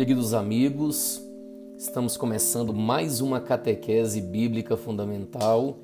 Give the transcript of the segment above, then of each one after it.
Queridos amigos, estamos começando mais uma catequese bíblica fundamental.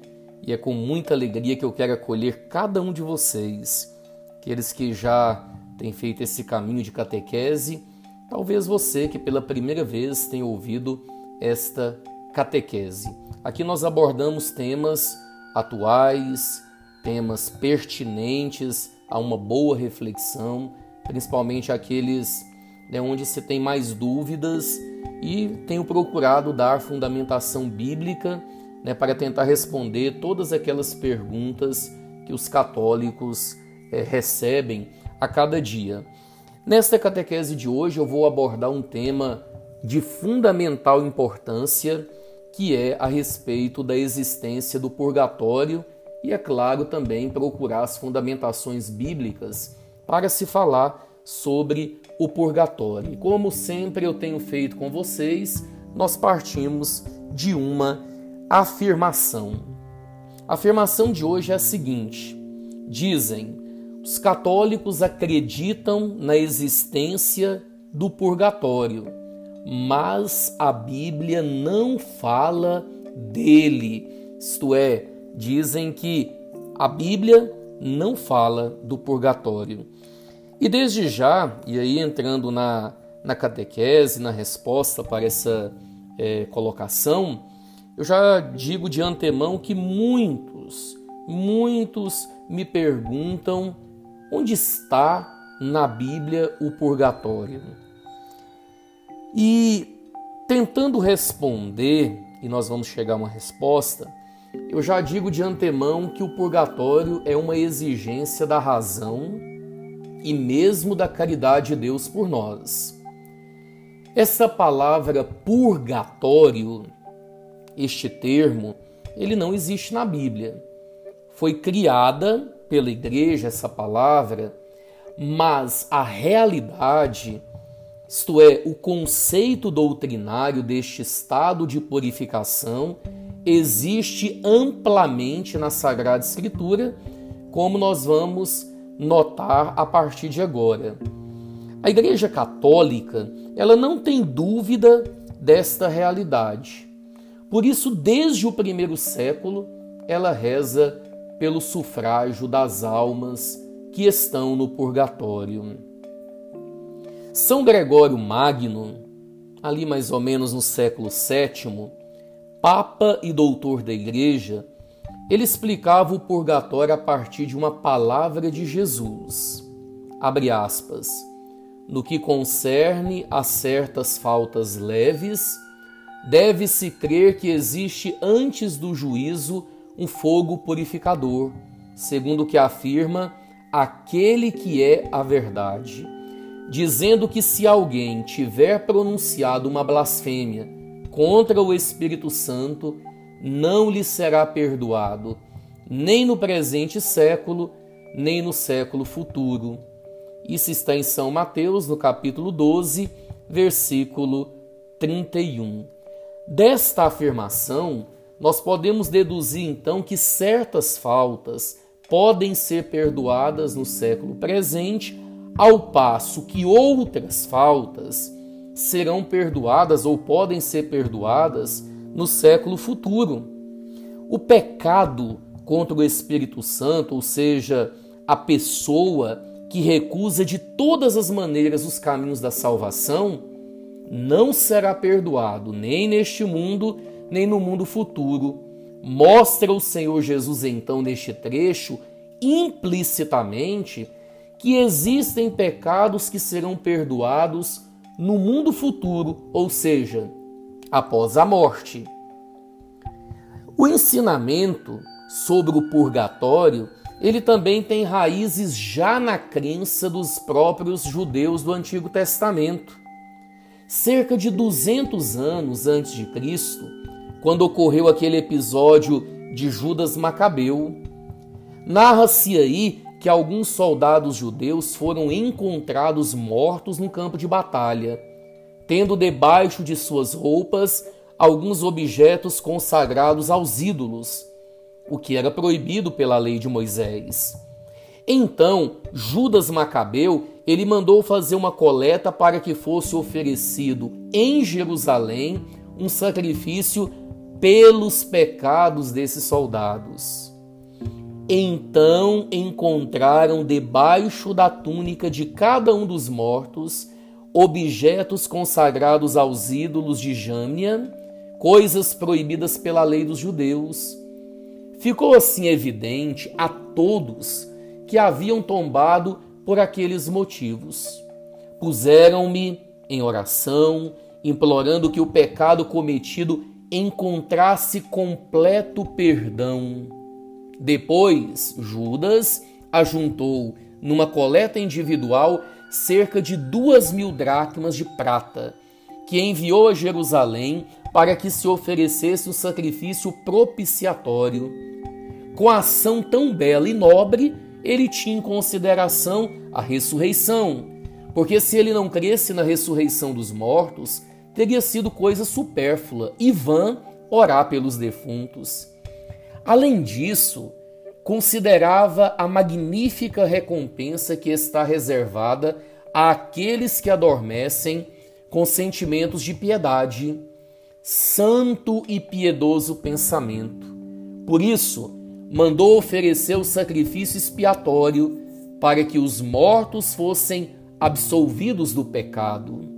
E é com muita alegria que eu quero acolher cada um de vocês, aqueles que já têm feito esse caminho de catequese, talvez você que pela primeira vez tenha ouvido esta catequese. Aqui nós abordamos temas atuais, temas pertinentes a uma boa reflexão, principalmente aqueles né, onde se tem mais dúvidas e tenho procurado dar fundamentação bíblica né, para tentar responder todas aquelas perguntas que os católicos é, recebem a cada dia. Nesta catequese de hoje eu vou abordar um tema de fundamental importância que é a respeito da existência do purgatório e, é claro, também procurar as fundamentações bíblicas para se falar sobre o purgatório. E como sempre eu tenho feito com vocês, nós partimos de uma afirmação. A afirmação de hoje é a seguinte: dizem, os católicos acreditam na existência do purgatório mas a Bíblia não fala dele. Isto é, dizem que a Bíblia não fala do purgatório. E desde já, e aí entrando na, na catequese, na resposta para essa é, colocação, eu já digo de antemão que muitos, muitos me perguntam onde está na Bíblia o purgatório. E tentando responder, e nós vamos chegar a uma resposta, eu já digo de antemão que o purgatório é uma exigência da razão e mesmo da caridade de Deus por nós. Essa palavra purgatório, este termo, ele não existe na Bíblia. Foi criada pela igreja essa palavra, mas a realidade isto é, o conceito doutrinário deste estado de purificação existe amplamente na Sagrada Escritura, como nós vamos notar a partir de agora. A Igreja Católica, ela não tem dúvida desta realidade. Por isso, desde o primeiro século, ela reza pelo sufrágio das almas que estão no purgatório. São Gregório Magno, ali mais ou menos no século VII, Papa e doutor da Igreja, ele explicava o purgatório a partir de uma palavra de Jesus. Abre aspas. No que concerne a certas faltas leves, deve-se crer que existe antes do juízo um fogo purificador, segundo o que afirma aquele que é a verdade dizendo que se alguém tiver pronunciado uma blasfêmia contra o Espírito Santo, não lhe será perdoado, nem no presente século, nem no século futuro. Isso está em São Mateus, no capítulo 12, versículo 31. Desta afirmação, nós podemos deduzir então que certas faltas podem ser perdoadas no século presente ao passo que outras faltas serão perdoadas ou podem ser perdoadas no século futuro. O pecado contra o Espírito Santo, ou seja, a pessoa que recusa de todas as maneiras os caminhos da salvação, não será perdoado nem neste mundo, nem no mundo futuro. Mostra o Senhor Jesus então neste trecho implicitamente que existem pecados que serão perdoados no mundo futuro, ou seja, após a morte. O ensinamento sobre o purgatório, ele também tem raízes já na crença dos próprios judeus do Antigo Testamento. Cerca de 200 anos antes de Cristo, quando ocorreu aquele episódio de Judas Macabeu, narra-se aí que alguns soldados judeus foram encontrados mortos no campo de batalha, tendo debaixo de suas roupas alguns objetos consagrados aos ídolos, o que era proibido pela lei de Moisés. Então Judas Macabeu ele mandou fazer uma coleta para que fosse oferecido em Jerusalém um sacrifício pelos pecados desses soldados. Então encontraram debaixo da túnica de cada um dos mortos objetos consagrados aos ídolos de Jâmnia, coisas proibidas pela lei dos judeus. Ficou assim evidente a todos que haviam tombado por aqueles motivos. Puseram-me em oração, implorando que o pecado cometido encontrasse completo perdão. Depois, Judas ajuntou numa coleta individual cerca de duas mil dracmas de prata, que enviou a Jerusalém para que se oferecesse um sacrifício propiciatório. Com a ação tão bela e nobre, ele tinha em consideração a ressurreição, porque se ele não cresce na ressurreição dos mortos, teria sido coisa supérflua e vã orar pelos defuntos. Além disso, considerava a magnífica recompensa que está reservada àqueles que adormecem com sentimentos de piedade, santo e piedoso pensamento. Por isso, mandou oferecer o sacrifício expiatório para que os mortos fossem absolvidos do pecado.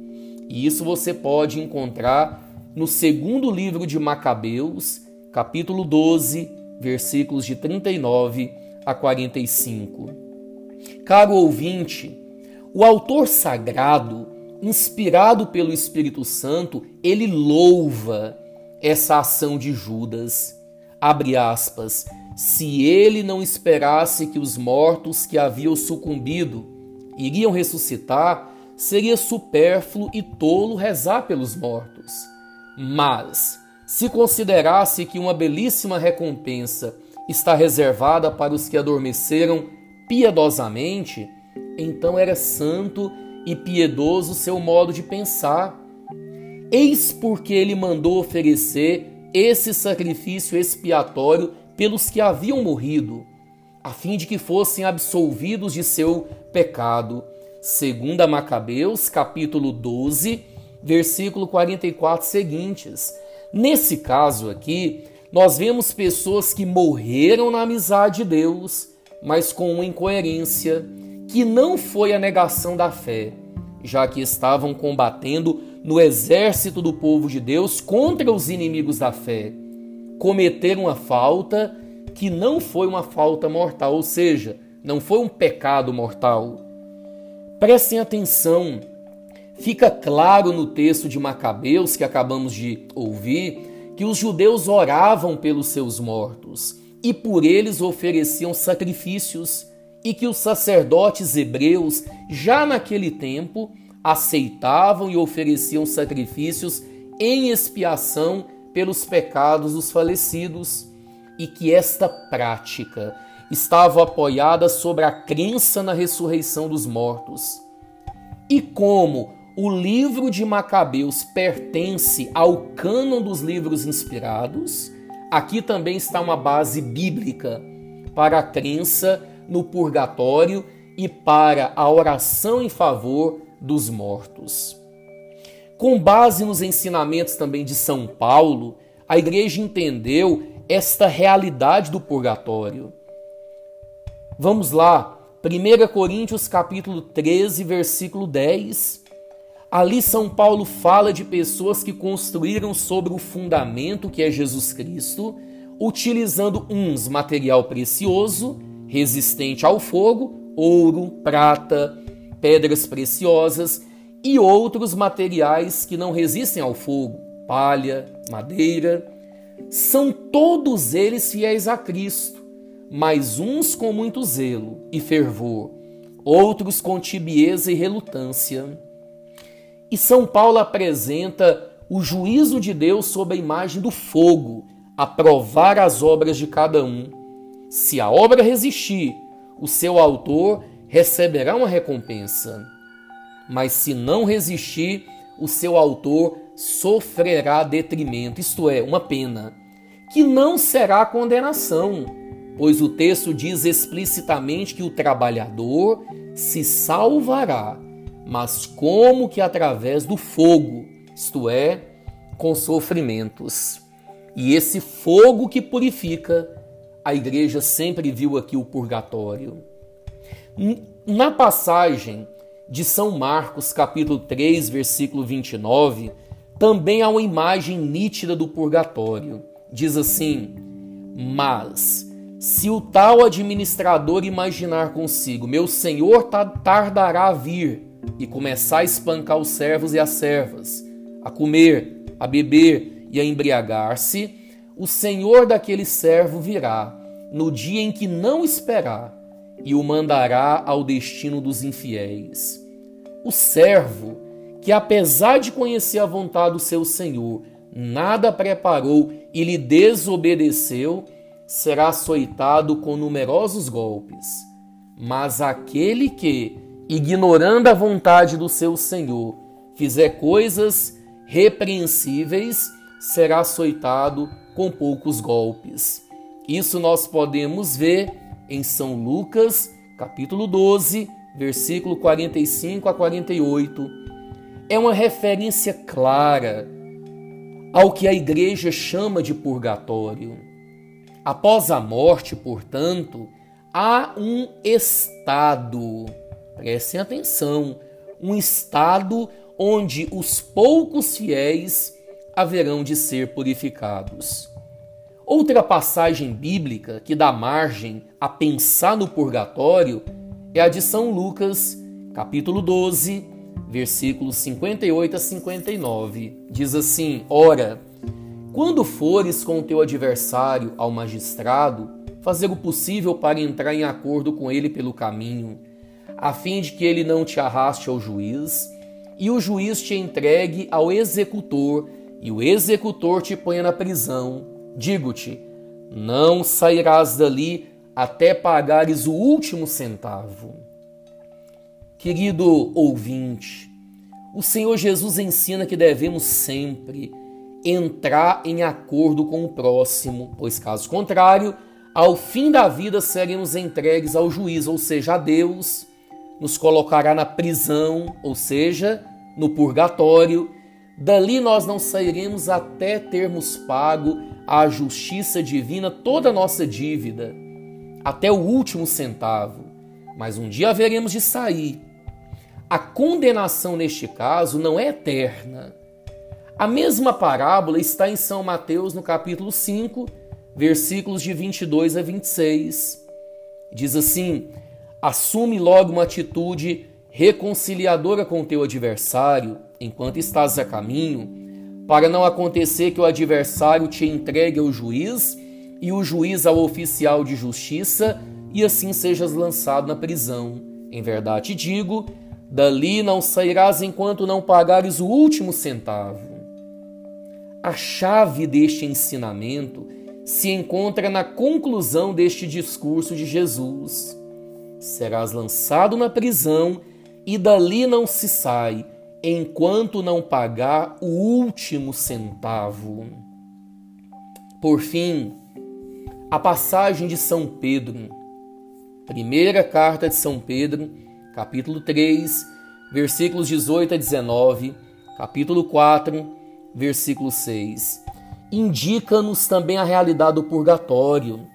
E isso você pode encontrar no segundo livro de Macabeus, capítulo 12, versículos de 39 a 45. Caro ouvinte, o autor sagrado, inspirado pelo Espírito Santo, ele louva essa ação de Judas. Abre aspas se ele não esperasse que os mortos que haviam sucumbido iriam ressuscitar, seria supérfluo e tolo rezar pelos mortos. Mas, se considerasse que uma belíssima recompensa está reservada para os que adormeceram piedosamente, então era santo e piedoso seu modo de pensar. Eis porque ele mandou oferecer esse sacrifício expiatório pelos que haviam morrido, a fim de que fossem absolvidos de seu pecado. Segunda Macabeus, capítulo 12, versículo 44 seguintes. Nesse caso aqui, nós vemos pessoas que morreram na amizade de Deus, mas com uma incoerência, que não foi a negação da fé, já que estavam combatendo no exército do povo de Deus contra os inimigos da fé cometeram uma falta que não foi uma falta mortal, ou seja, não foi um pecado mortal. Prestem atenção, fica claro no texto de Macabeus que acabamos de ouvir que os judeus oravam pelos seus mortos e por eles ofereciam sacrifícios, e que os sacerdotes hebreus, já naquele tempo, aceitavam e ofereciam sacrifícios em expiação pelos pecados dos falecidos e que esta prática estava apoiada sobre a crença na ressurreição dos mortos. E como o livro de Macabeus pertence ao cânon dos livros inspirados, aqui também está uma base bíblica para a crença no purgatório e para a oração em favor dos mortos. Com base nos ensinamentos também de São Paulo, a igreja entendeu esta realidade do purgatório. Vamos lá, 1 Coríntios capítulo 13, versículo 10. Ali São Paulo fala de pessoas que construíram sobre o fundamento que é Jesus Cristo, utilizando uns material precioso, resistente ao fogo, ouro, prata, pedras preciosas, e outros materiais que não resistem ao fogo, palha, madeira. São todos eles fiéis a Cristo, mas uns com muito zelo e fervor, outros com tibieza e relutância. E São Paulo apresenta o juízo de Deus sob a imagem do fogo, a provar as obras de cada um. Se a obra resistir, o seu autor receberá uma recompensa mas se não resistir, o seu autor sofrerá detrimento, isto é, uma pena, que não será condenação, pois o texto diz explicitamente que o trabalhador se salvará, mas como que através do fogo, isto é, com sofrimentos. E esse fogo que purifica, a igreja sempre viu aqui o purgatório. Na passagem de São Marcos, capítulo 3, versículo 29, também há uma imagem nítida do purgatório. Diz assim: Mas se o tal administrador imaginar consigo, meu senhor tardará a vir, e começar a espancar os servos e as servas, a comer, a beber e a embriagar-se, o senhor daquele servo virá, no dia em que não esperar, e o mandará ao destino dos infiéis. O servo, que apesar de conhecer a vontade do seu senhor, nada preparou e lhe desobedeceu, será açoitado com numerosos golpes. Mas aquele que, ignorando a vontade do seu senhor, fizer coisas repreensíveis, será açoitado com poucos golpes. Isso nós podemos ver em São Lucas, capítulo 12, versículo 45 a 48. É uma referência clara ao que a igreja chama de purgatório. Após a morte, portanto, há um estado, prestem atenção, um estado onde os poucos fiéis haverão de ser purificados. Outra passagem bíblica que dá margem a pensar no purgatório é a de São Lucas, capítulo 12, versículos 58 a 59. Diz assim: Ora, quando fores com o teu adversário ao magistrado, fazer o possível para entrar em acordo com ele pelo caminho, a fim de que ele não te arraste ao juiz, e o juiz te entregue ao executor, e o executor te ponha na prisão. Digo-te, não sairás dali até pagares o último centavo. Querido ouvinte, o Senhor Jesus ensina que devemos sempre entrar em acordo com o próximo, pois caso contrário, ao fim da vida seremos entregues ao juiz, ou seja, a Deus, nos colocará na prisão, ou seja, no purgatório. Dali nós não sairemos até termos pago à justiça divina toda a nossa dívida, até o último centavo. Mas um dia haveremos de sair. A condenação neste caso não é eterna. A mesma parábola está em São Mateus no capítulo 5, versículos de 22 a 26. Diz assim: Assume logo uma atitude reconciliadora com teu adversário enquanto estás a caminho, para não acontecer que o adversário te entregue ao juiz e o juiz ao oficial de justiça e assim sejas lançado na prisão. Em verdade digo, dali não sairás enquanto não pagares o último centavo. A chave deste ensinamento se encontra na conclusão deste discurso de Jesus. Serás lançado na prisão e dali não se sai enquanto não pagar o último centavo. Por fim, a passagem de São Pedro, primeira carta de São Pedro, capítulo 3, versículos 18 a 19, capítulo 4, versículo 6, indica-nos também a realidade do purgatório.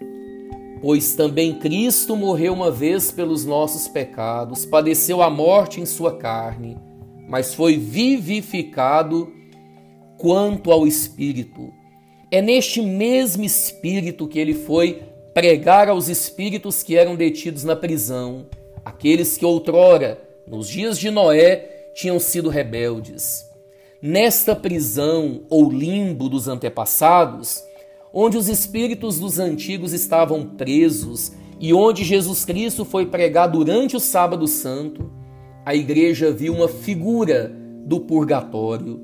Pois também Cristo morreu uma vez pelos nossos pecados, padeceu a morte em sua carne, mas foi vivificado quanto ao Espírito. É neste mesmo Espírito que ele foi pregar aos espíritos que eram detidos na prisão, aqueles que outrora, nos dias de Noé, tinham sido rebeldes nesta prisão ou limbo dos antepassados, onde os espíritos dos antigos estavam presos e onde Jesus Cristo foi pregar durante o Sábado Santo, a igreja viu uma figura do purgatório.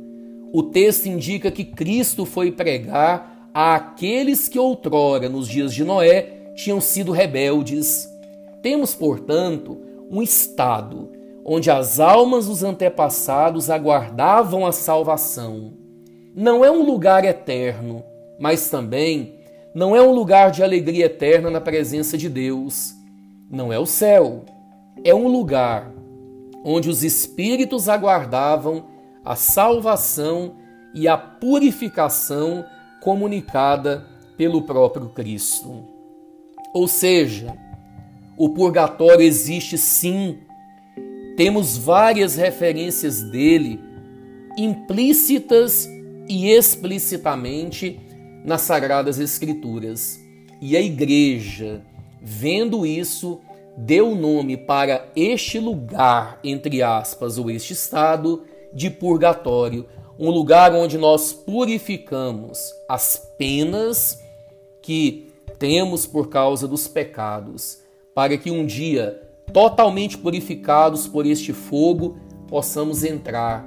O texto indica que Cristo foi pregar àqueles que outrora, nos dias de Noé, tinham sido rebeldes. Temos, portanto, um estado onde as almas dos antepassados aguardavam a salvação. Não é um lugar eterno, mas também não é um lugar de alegria eterna na presença de Deus. Não é o céu, é um lugar onde os espíritos aguardavam a salvação e a purificação comunicada pelo próprio Cristo. Ou seja, o purgatório existe sim, temos várias referências dele, implícitas e explicitamente nas Sagradas Escrituras. E a igreja, vendo isso, deu nome para este lugar, entre aspas, ou este estado de purgatório, um lugar onde nós purificamos as penas que temos por causa dos pecados, para que um dia, totalmente purificados por este fogo, possamos entrar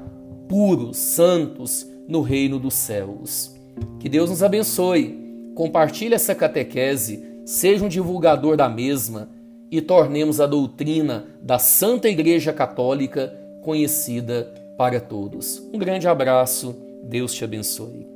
puros, santos no reino dos céus. Que Deus nos abençoe. Compartilhe essa catequese, seja um divulgador da mesma e tornemos a doutrina da Santa Igreja Católica conhecida para todos. Um grande abraço, Deus te abençoe.